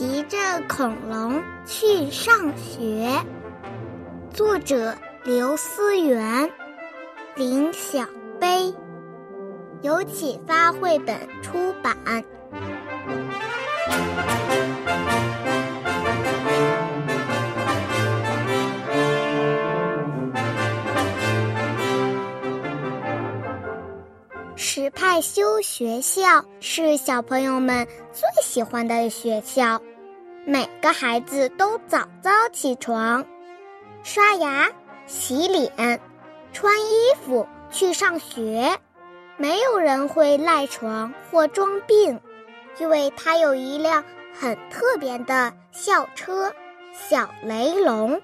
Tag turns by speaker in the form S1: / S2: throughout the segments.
S1: 骑着恐龙去上学，作者刘思源，林小杯，由启发绘本出版。史派修学校是小朋友们最喜欢的学校，每个孩子都早早起床，刷牙、洗脸、穿衣服去上学，没有人会赖床或装病，因为他有一辆很特别的校车——小雷龙。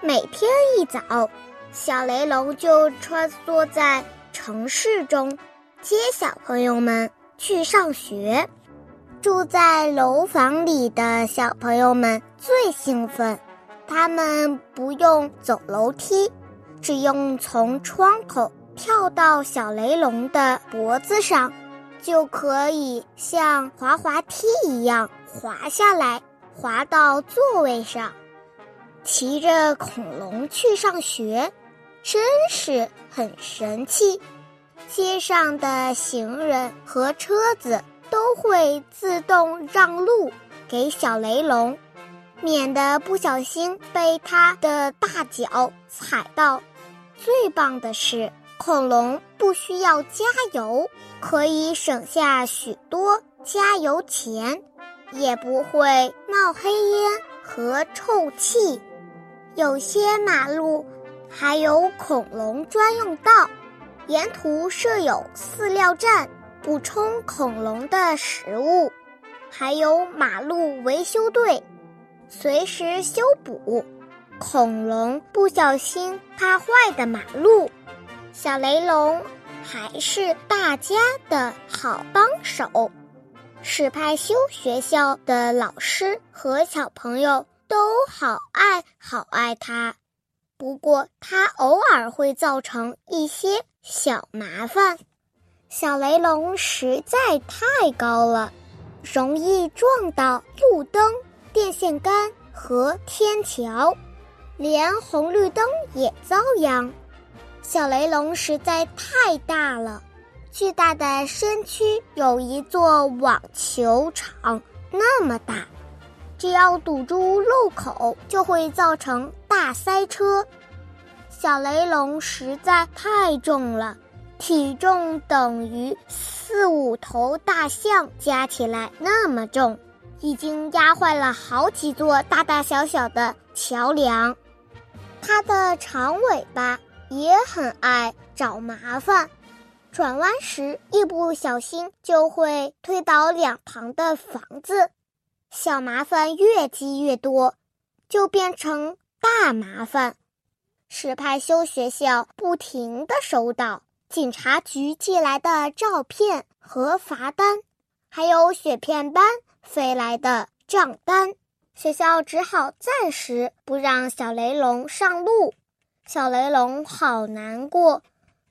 S1: 每天一早，小雷龙就穿梭在城市中。接小朋友们去上学，住在楼房里的小朋友们最兴奋，他们不用走楼梯，只用从窗口跳到小雷龙的脖子上，就可以像滑滑梯一样滑下来，滑到座位上。骑着恐龙去上学，真是很神气。街上的行人和车子都会自动让路给小雷龙，免得不小心被它的大脚踩到。最棒的是，恐龙不需要加油，可以省下许多加油钱，也不会冒黑烟和臭气。有些马路还有恐龙专用道。沿途设有饲料站，补充恐龙的食物，还有马路维修队，随时修补恐龙不小心踏坏的马路。小雷龙还是大家的好帮手，史派修学校的老师和小朋友都好爱好爱他。不过，它偶尔会造成一些小麻烦。小雷龙实在太高了，容易撞到路灯、电线杆和天桥，连红绿灯也遭殃。小雷龙实在太大了，巨大的身躯有一座网球场那么大。只要堵住路口，就会造成大塞车。小雷龙实在太重了，体重等于四五头大象加起来那么重，已经压坏了好几座大大小小的桥梁。它的长尾巴也很爱找麻烦，转弯时一不小心就会推倒两旁的房子。小麻烦越积越多，就变成大麻烦。史派修学校不停地收到警察局寄来的照片和罚单，还有雪片般飞来的账单。学校只好暂时不让小雷龙上路。小雷龙好难过，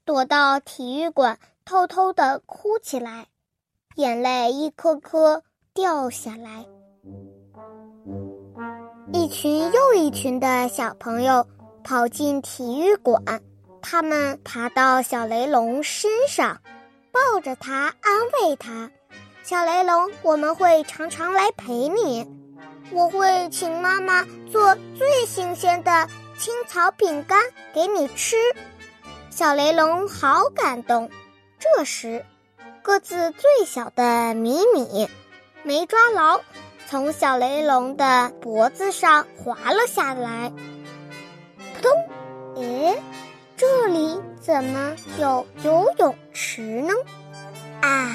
S1: 躲到体育馆偷偷地哭起来，眼泪一颗颗掉下来。一群又一群的小朋友跑进体育馆，他们爬到小雷龙身上，抱着它安慰它：“小雷龙，我们会常常来陪你。我会请妈妈做最新鲜的青草饼干给你吃。”小雷龙好感动。这时，个子最小的米米没抓牢。从小雷龙的脖子上滑了下来，扑通！诶，怎么有游泳池呢？啊，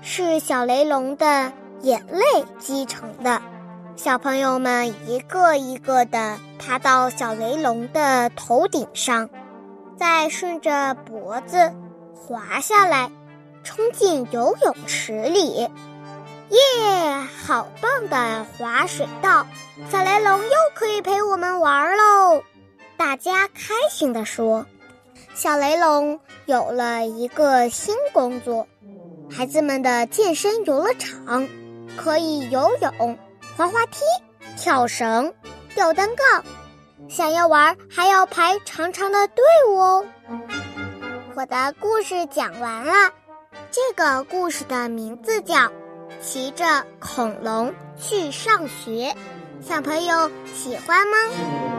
S1: 是小雷龙的眼泪积成的。小朋友们一个一个的爬到小雷龙的头顶上，再顺着脖子滑下来，冲进游泳池里。耶，好棒的滑水道！小雷龙又可以陪我们玩喽！大家开心地说：“小雷龙有了一个新工作，孩子们的健身游乐场，可以游泳、滑滑梯，跳绳、吊单杠，想要玩还要排长长的队伍哦。我的故事讲完了，这个故事的名字叫《骑着恐龙去上学》，小朋友喜欢吗？